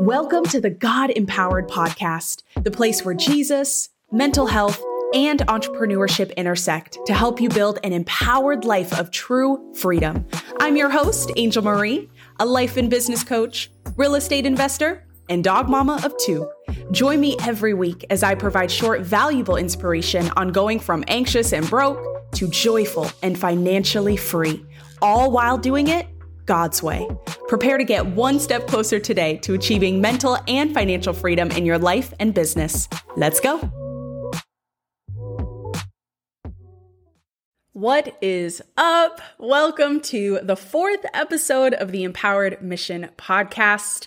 Welcome to the God Empowered Podcast, the place where Jesus, mental health, and entrepreneurship intersect to help you build an empowered life of true freedom. I'm your host, Angel Marie, a life and business coach, real estate investor, and dog mama of two. Join me every week as I provide short, valuable inspiration on going from anxious and broke to joyful and financially free, all while doing it God's way. Prepare to get one step closer today to achieving mental and financial freedom in your life and business. Let's go. What is up? Welcome to the fourth episode of the Empowered Mission podcast.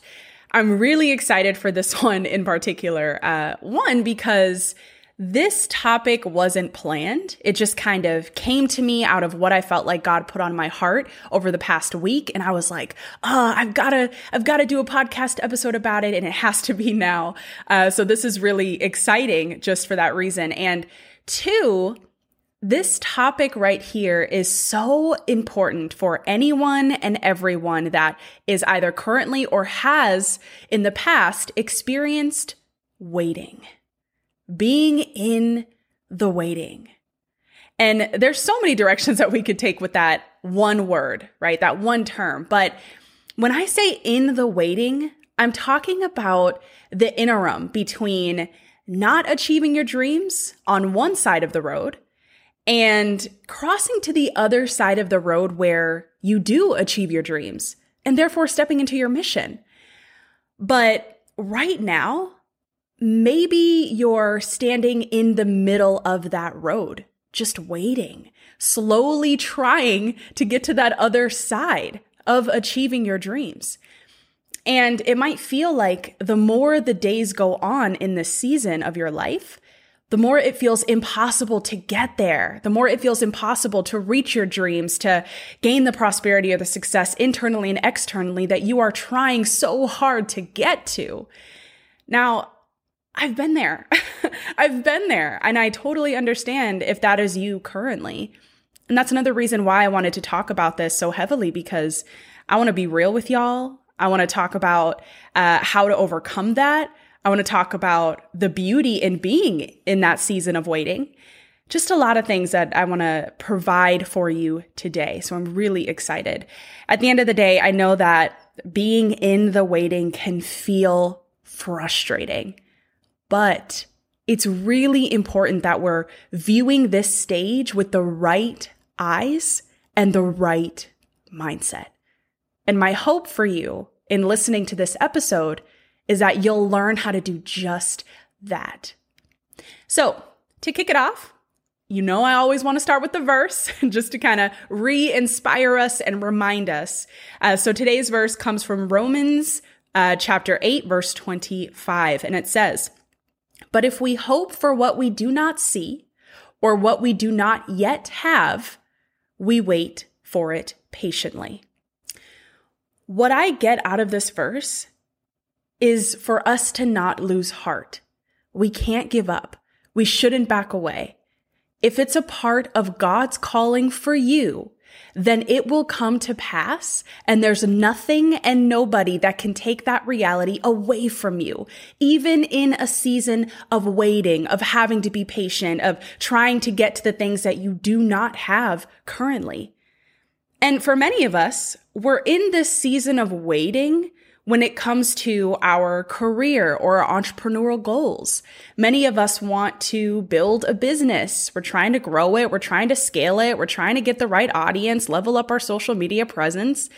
I'm really excited for this one in particular. Uh, one, because this topic wasn't planned. It just kind of came to me out of what I felt like God put on my heart over the past week. And I was like, oh, I've got to, I've got to do a podcast episode about it. And it has to be now. Uh, so this is really exciting just for that reason. And two, this topic right here is so important for anyone and everyone that is either currently or has in the past experienced waiting being in the waiting. And there's so many directions that we could take with that one word, right? That one term. But when I say in the waiting, I'm talking about the interim between not achieving your dreams on one side of the road and crossing to the other side of the road where you do achieve your dreams and therefore stepping into your mission. But right now, maybe you're standing in the middle of that road, just waiting, slowly trying to get to that other side of achieving your dreams. And it might feel like the more the days go on in this season of your life, the more it feels impossible to get there, the more it feels impossible to reach your dreams, to gain the prosperity or the success internally and externally that you are trying so hard to get to. Now, I've been there. I've been there. And I totally understand if that is you currently. And that's another reason why I wanted to talk about this so heavily because I want to be real with y'all. I want to talk about uh, how to overcome that. I want to talk about the beauty in being in that season of waiting. Just a lot of things that I want to provide for you today. So I'm really excited. At the end of the day, I know that being in the waiting can feel frustrating. But it's really important that we're viewing this stage with the right eyes and the right mindset. And my hope for you in listening to this episode is that you'll learn how to do just that. So, to kick it off, you know, I always want to start with the verse just to kind of re inspire us and remind us. Uh, so, today's verse comes from Romans uh, chapter 8, verse 25, and it says, but if we hope for what we do not see or what we do not yet have, we wait for it patiently. What I get out of this verse is for us to not lose heart. We can't give up. We shouldn't back away. If it's a part of God's calling for you, then it will come to pass. And there's nothing and nobody that can take that reality away from you. Even in a season of waiting, of having to be patient, of trying to get to the things that you do not have currently. And for many of us, we're in this season of waiting when it comes to our career or entrepreneurial goals. Many of us want to build a business. We're trying to grow it. We're trying to scale it. We're trying to get the right audience, level up our social media presence.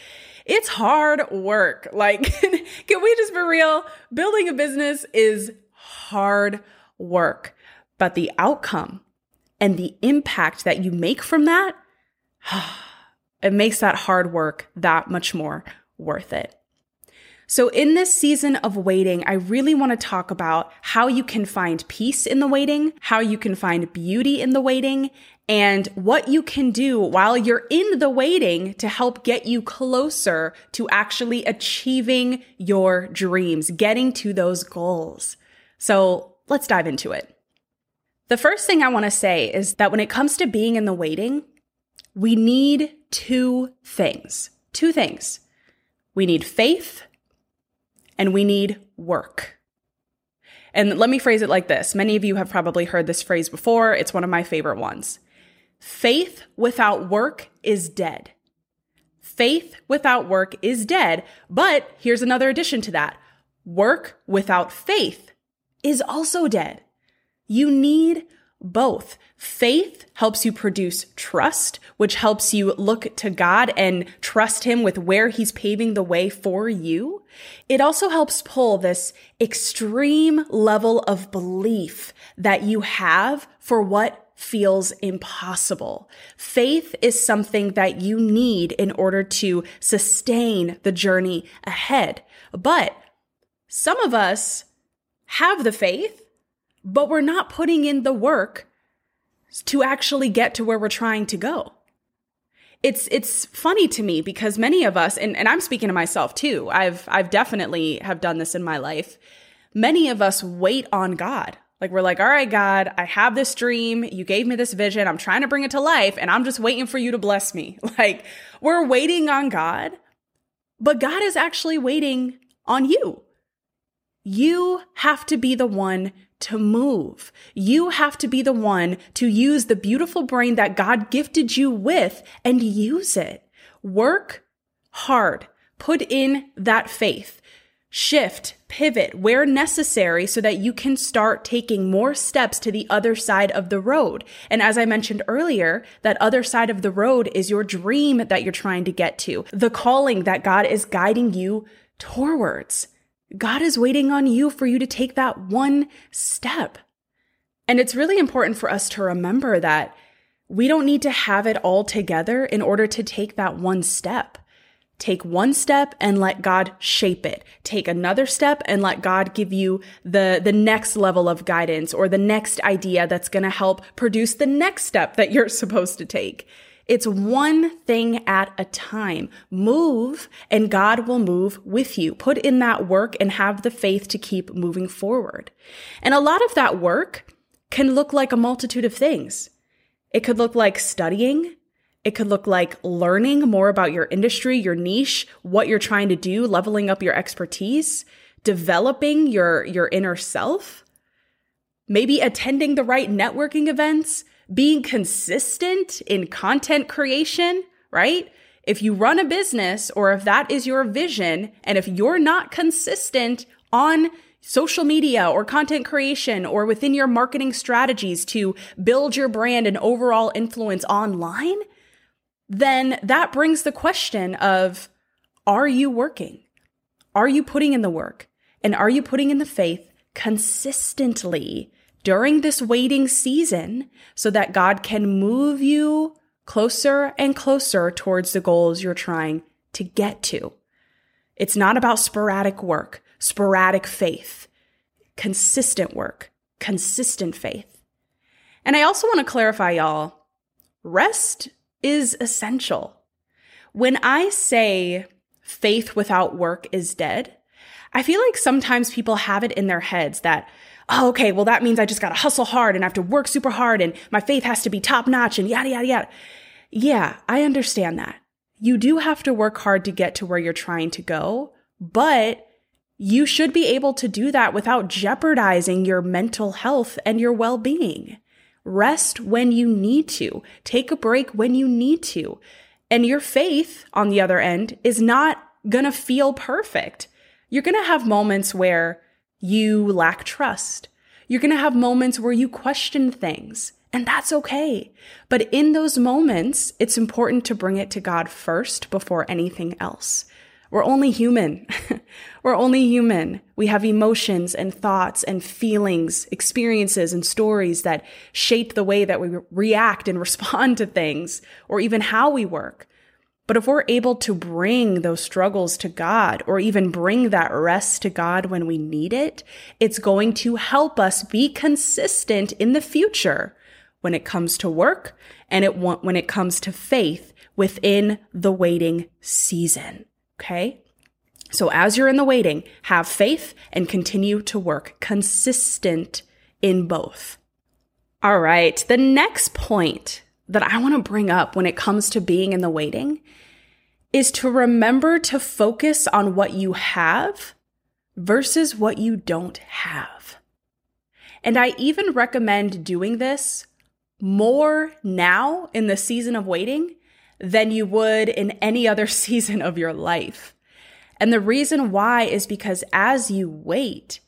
It's hard work. Like, can we just be real? Building a business is hard work, but the outcome and the impact that you make from that, it makes that hard work that much more worth it. So, in this season of waiting, I really want to talk about how you can find peace in the waiting, how you can find beauty in the waiting, and what you can do while you're in the waiting to help get you closer to actually achieving your dreams, getting to those goals. So, let's dive into it. The first thing I want to say is that when it comes to being in the waiting, we need two things. Two things. We need faith and we need work. And let me phrase it like this. Many of you have probably heard this phrase before. It's one of my favorite ones. Faith without work is dead. Faith without work is dead. But here's another addition to that. Work without faith is also dead. You need both. Faith helps you produce trust, which helps you look to God and trust Him with where He's paving the way for you. It also helps pull this extreme level of belief that you have for what feels impossible. Faith is something that you need in order to sustain the journey ahead. But some of us have the faith, but we're not putting in the work to actually get to where we're trying to go. It's it's funny to me because many of us and, and I'm speaking to myself too. I've I've definitely have done this in my life. Many of us wait on God. Like we're like, "All right, God, I have this dream. You gave me this vision. I'm trying to bring it to life and I'm just waiting for you to bless me." Like we're waiting on God, but God is actually waiting on you. You have to be the one to move. You have to be the one to use the beautiful brain that God gifted you with and use it. Work hard. Put in that faith. Shift, pivot where necessary so that you can start taking more steps to the other side of the road. And as I mentioned earlier, that other side of the road is your dream that you're trying to get to, the calling that God is guiding you towards. God is waiting on you for you to take that one step. And it's really important for us to remember that we don't need to have it all together in order to take that one step. Take one step and let God shape it. Take another step and let God give you the, the next level of guidance or the next idea that's going to help produce the next step that you're supposed to take. It's one thing at a time. Move and God will move with you. Put in that work and have the faith to keep moving forward. And a lot of that work can look like a multitude of things. It could look like studying. It could look like learning more about your industry, your niche, what you're trying to do, leveling up your expertise, developing your, your inner self, maybe attending the right networking events, being consistent in content creation, right? If you run a business or if that is your vision, and if you're not consistent on social media or content creation or within your marketing strategies to build your brand and overall influence online, then that brings the question of are you working? Are you putting in the work? And are you putting in the faith consistently during this waiting season so that God can move you closer and closer towards the goals you're trying to get to. It's not about sporadic work, sporadic faith, consistent work, consistent faith. And I also want to clarify, y'all, rest is essential. When I say faith without work is dead, I feel like sometimes people have it in their heads that oh, okay, well, that means I just got to hustle hard and I have to work super hard and my faith has to be top notch and yada, yada, yada. Yeah, I understand that. You do have to work hard to get to where you're trying to go, but you should be able to do that without jeopardizing your mental health and your well being. Rest when you need to, take a break when you need to. And your faith, on the other end, is not gonna feel perfect. You're gonna have moments where you lack trust. You're going to have moments where you question things, and that's okay. But in those moments, it's important to bring it to God first before anything else. We're only human. We're only human. We have emotions and thoughts and feelings, experiences and stories that shape the way that we react and respond to things, or even how we work. But if we're able to bring those struggles to God or even bring that rest to God when we need it, it's going to help us be consistent in the future when it comes to work and it when it comes to faith within the waiting season. Okay. So as you're in the waiting, have faith and continue to work consistent in both. All right. The next point that I want to bring up when it comes to being in the waiting is to remember to focus on what you have versus what you don't have. And I even recommend doing this more now in the season of waiting than you would in any other season of your life. And the reason why is because as you wait,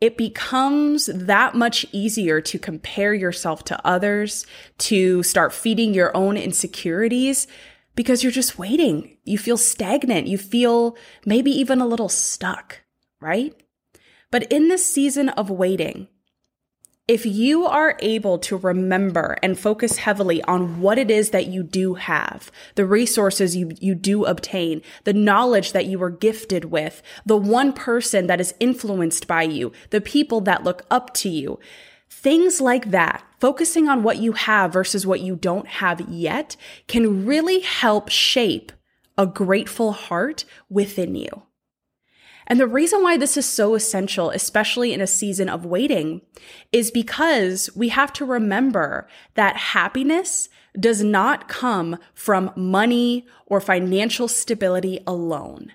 it becomes that much easier to compare yourself to others, to start feeding your own insecurities because you're just waiting. You feel stagnant. You feel maybe even a little stuck, right? But in this season of waiting, if you are able to remember and focus heavily on what it is that you do have, the resources you, you do obtain, the knowledge that you were gifted with, the one person that is influenced by you, the people that look up to you, things like that, focusing on what you have versus what you don't have yet can really help shape a grateful heart within you. And the reason why this is so essential, especially in a season of waiting, is because we have to remember that happiness does not come from money or financial stability alone.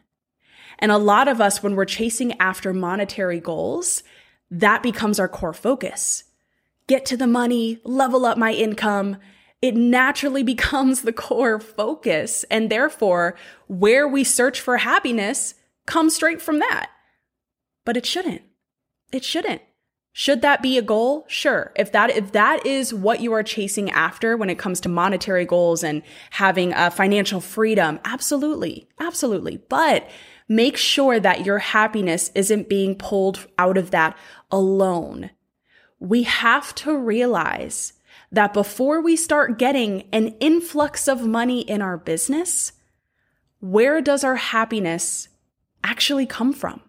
And a lot of us, when we're chasing after monetary goals, that becomes our core focus. Get to the money, level up my income. It naturally becomes the core focus. And therefore, where we search for happiness comes straight from that. But it shouldn't. It shouldn't. Should that be a goal? Sure. If that if that is what you are chasing after when it comes to monetary goals and having a financial freedom, absolutely. Absolutely. But make sure that your happiness isn't being pulled out of that alone. We have to realize that before we start getting an influx of money in our business, where does our happiness actually come from?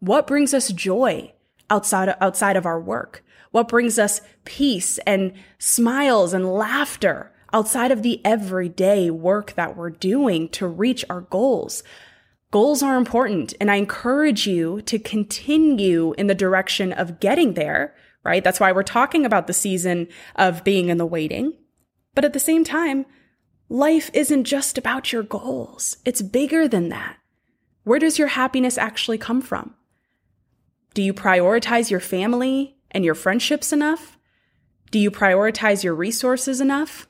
What brings us joy outside of, outside of our work? What brings us peace and smiles and laughter outside of the everyday work that we're doing to reach our goals? Goals are important, and I encourage you to continue in the direction of getting there, right? That's why we're talking about the season of being in the waiting. But at the same time, life isn't just about your goals. It's bigger than that. Where does your happiness actually come from? Do you prioritize your family and your friendships enough? Do you prioritize your resources enough?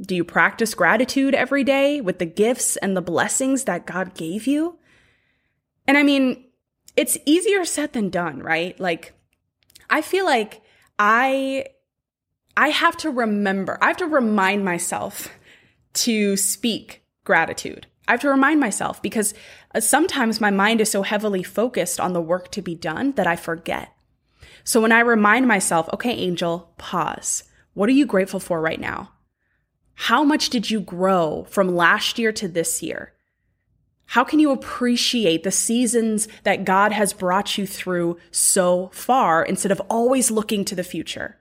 Do you practice gratitude every day with the gifts and the blessings that God gave you? And I mean, it's easier said than done, right? Like, I feel like I I have to remember, I have to remind myself to speak gratitude. I have to remind myself because uh, sometimes my mind is so heavily focused on the work to be done that I forget. So when I remind myself, okay, Angel, pause. What are you grateful for right now? How much did you grow from last year to this year? How can you appreciate the seasons that God has brought you through so far instead of always looking to the future?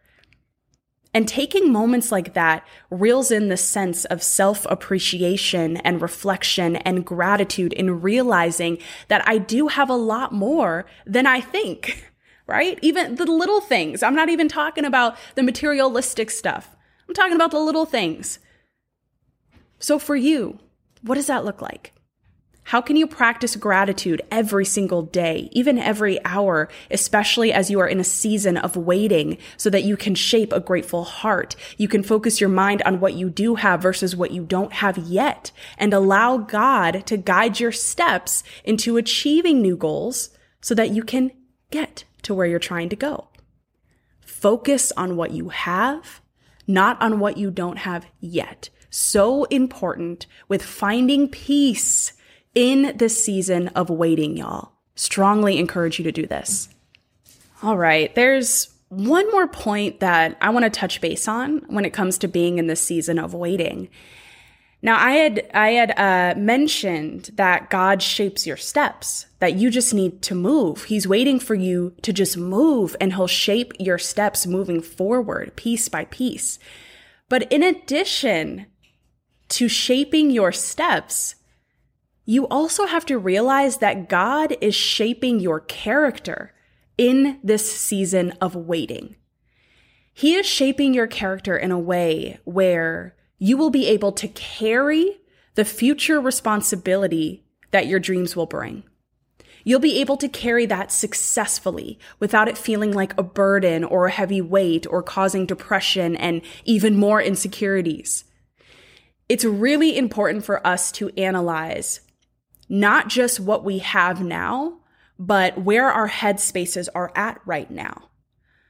And taking moments like that reels in the sense of self appreciation and reflection and gratitude in realizing that I do have a lot more than I think, right? Even the little things. I'm not even talking about the materialistic stuff. I'm talking about the little things. So for you, what does that look like? How can you practice gratitude every single day, even every hour, especially as you are in a season of waiting so that you can shape a grateful heart? You can focus your mind on what you do have versus what you don't have yet and allow God to guide your steps into achieving new goals so that you can get to where you're trying to go. Focus on what you have, not on what you don't have yet. So important with finding peace in this season of waiting, y'all. Strongly encourage you to do this. All right, there's one more point that I want to touch base on when it comes to being in this season of waiting. Now, I had I had uh, mentioned that God shapes your steps, that you just need to move. He's waiting for you to just move, and He'll shape your steps moving forward, piece by piece. But in addition to shaping your steps, you also have to realize that God is shaping your character in this season of waiting. He is shaping your character in a way where you will be able to carry the future responsibility that your dreams will bring. You'll be able to carry that successfully without it feeling like a burden or a heavy weight or causing depression and even more insecurities. It's really important for us to analyze not just what we have now, but where our headspaces are at right now.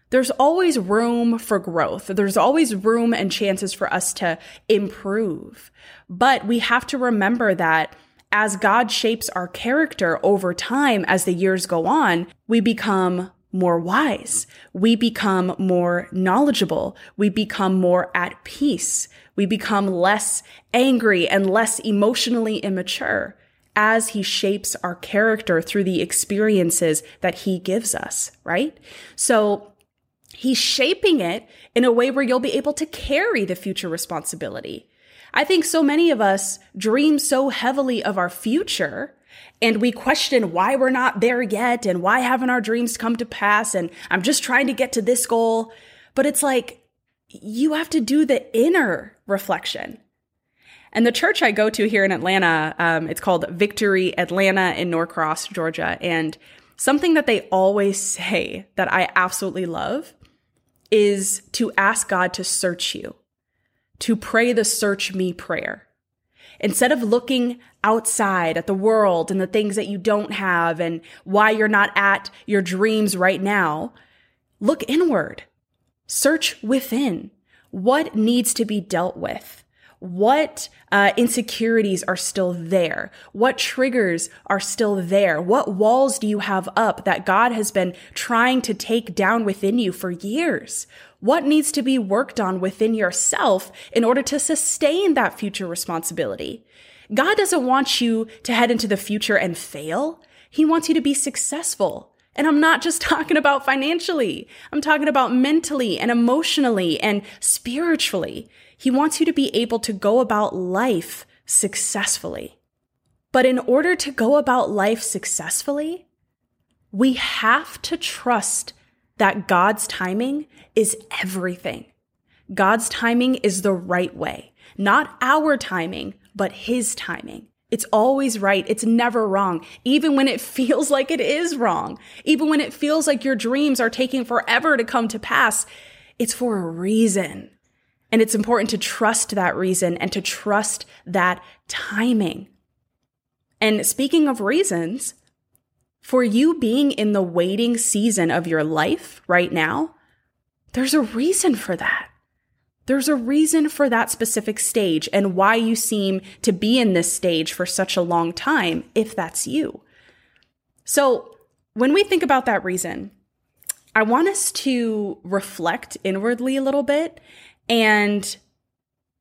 There's always room for growth. There's always room and chances for us to improve. But we have to remember that as God shapes our character over time, as the years go on, we become more wise. We become more knowledgeable. We become more at peace. We become less angry and less emotionally immature as he shapes our character through the experiences that he gives us, right? So he's shaping it in a way where you'll be able to carry the future responsibility. I think so many of us dream so heavily of our future and we question why we're not there yet and why haven't our dreams come to pass and I'm just trying to get to this goal. But it's like you have to do the inner reflection. And the church I go to here in Atlanta, um, it's called Victory Atlanta in Norcross, Georgia. And something that they always say that I absolutely love is to ask God to search you, to pray the search me prayer. Instead of looking outside at the world and the things that you don't have and why you're not at your dreams right now, look inward. Search within. What needs to be dealt with? What uh, insecurities are still there? What triggers are still there? What walls do you have up that God has been trying to take down within you for years? What needs to be worked on within yourself in order to sustain that future responsibility? God doesn't want you to head into the future and fail. He wants you to be successful. And I'm not just talking about financially. I'm talking about mentally and emotionally and spiritually. He wants you to be able to go about life successfully. But in order to go about life successfully, we have to trust that God's timing is everything. God's timing is the right way, not our timing, but His timing. It's always right. It's never wrong. Even when it feels like it is wrong. Even when it feels like your dreams are taking forever to come to pass. It's for a reason. And it's important to trust that reason and to trust that timing. And speaking of reasons, for you being in the waiting season of your life right now, there's a reason for that. There's a reason for that specific stage and why you seem to be in this stage for such a long time, if that's you. So, when we think about that reason, I want us to reflect inwardly a little bit and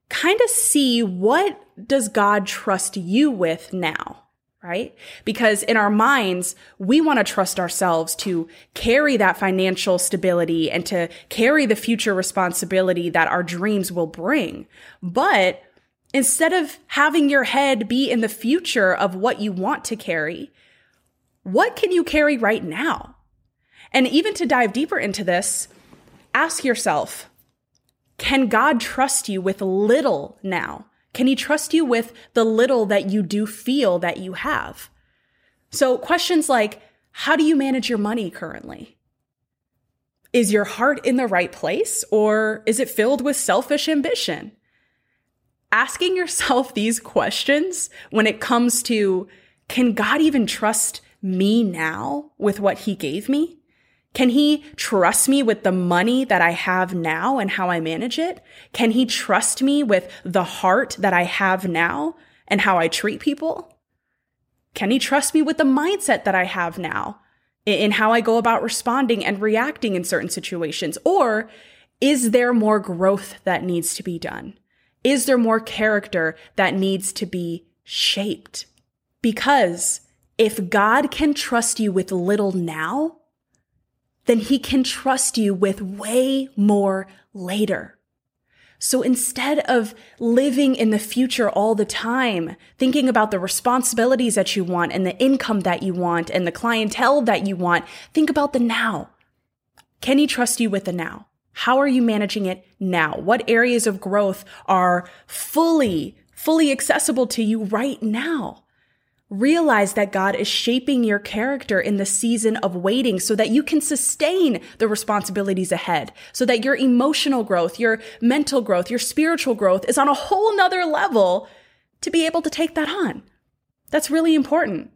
kind of see what does God trust you with now? Right? Because in our minds, we want to trust ourselves to carry that financial stability and to carry the future responsibility that our dreams will bring. But instead of having your head be in the future of what you want to carry, what can you carry right now? And even to dive deeper into this, ask yourself, can God trust you with little now? Can he trust you with the little that you do feel that you have? So questions like, how do you manage your money currently? Is your heart in the right place or is it filled with selfish ambition? Asking yourself these questions when it comes to, can God even trust me now with what he gave me? Can he trust me with the money that I have now and how I manage it? Can he trust me with the heart that I have now and how I treat people? Can he trust me with the mindset that I have now in how I go about responding and reacting in certain situations? Or is there more growth that needs to be done? Is there more character that needs to be shaped? Because if God can trust you with little now, then he can trust you with way more later. So instead of living in the future all the time, thinking about the responsibilities that you want and the income that you want and the clientele that you want, think about the now. Can he trust you with the now? How are you managing it now? What areas of growth are fully, fully accessible to you right now? Realize that God is shaping your character in the season of waiting so that you can sustain the responsibilities ahead, so that your emotional growth, your mental growth, your spiritual growth is on a whole nother level to be able to take that on. That's really important.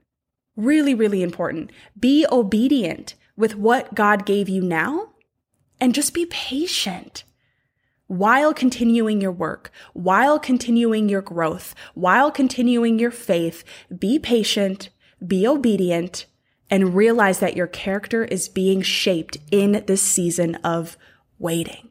Really, really important. Be obedient with what God gave you now and just be patient while continuing your work, while continuing your growth, while continuing your faith, be patient, be obedient, and realize that your character is being shaped in this season of waiting.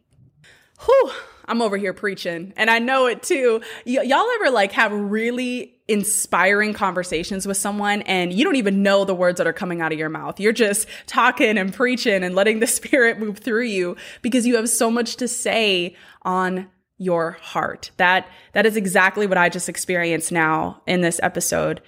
Whew, I'm over here preaching and I know it too. Y- y'all ever like have really inspiring conversations with someone and you don't even know the words that are coming out of your mouth. You're just talking and preaching and letting the spirit move through you because you have so much to say on your heart. That that is exactly what I just experienced now in this episode.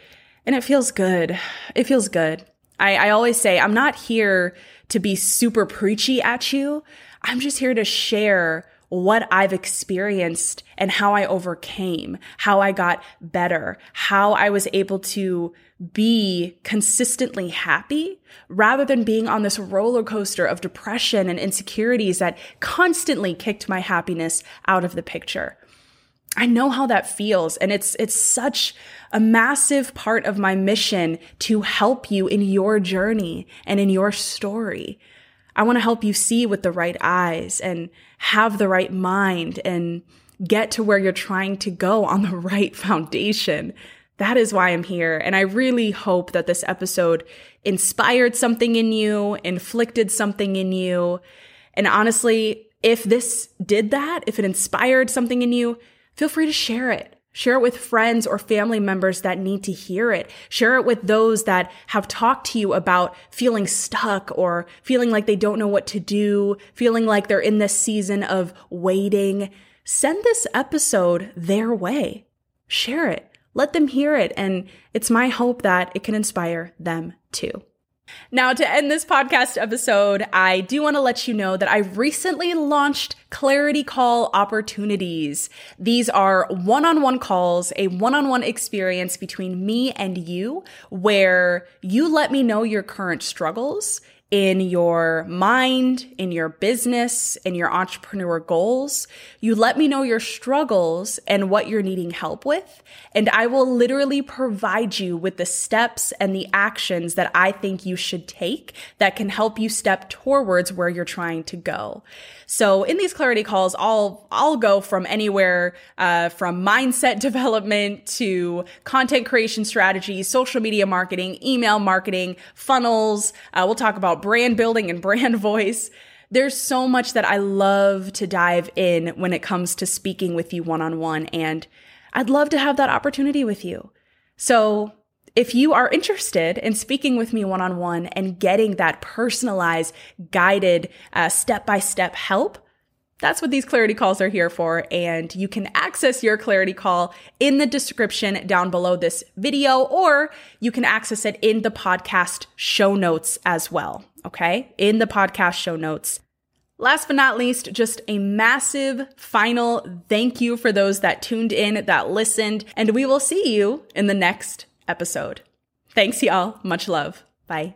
And it feels good. It feels good. I, I always say I'm not here to be super preachy at you. I'm just here to share what I've experienced and how I overcame, how I got better, how I was able to be consistently happy rather than being on this roller coaster of depression and insecurities that constantly kicked my happiness out of the picture. I know how that feels and it's it's such a massive part of my mission to help you in your journey and in your story. I want to help you see with the right eyes and have the right mind and get to where you're trying to go on the right foundation. That is why I'm here. And I really hope that this episode inspired something in you, inflicted something in you. And honestly, if this did that, if it inspired something in you, feel free to share it. Share it with friends or family members that need to hear it. Share it with those that have talked to you about feeling stuck or feeling like they don't know what to do, feeling like they're in this season of waiting. Send this episode their way. Share it. Let them hear it. And it's my hope that it can inspire them too. Now, to end this podcast episode, I do want to let you know that I recently launched Clarity Call opportunities. These are one on one calls, a one on one experience between me and you, where you let me know your current struggles in your mind, in your business, in your entrepreneur goals. You let me know your struggles and what you're needing help with. And I will literally provide you with the steps and the actions that I think you should take that can help you step towards where you're trying to go. So in these clarity calls, I'll, I'll go from anywhere, uh, from mindset development to content creation strategies, social media marketing, email marketing, funnels. Uh, we'll talk about brand building and brand voice. There's so much that I love to dive in when it comes to speaking with you one on one. And I'd love to have that opportunity with you. So if you are interested in speaking with me one on one and getting that personalized, guided, step by step help, that's what these clarity calls are here for. And you can access your clarity call in the description down below this video, or you can access it in the podcast show notes as well. Okay. In the podcast show notes. Last but not least, just a massive final thank you for those that tuned in, that listened, and we will see you in the next episode. Thanks, y'all. Much love. Bye.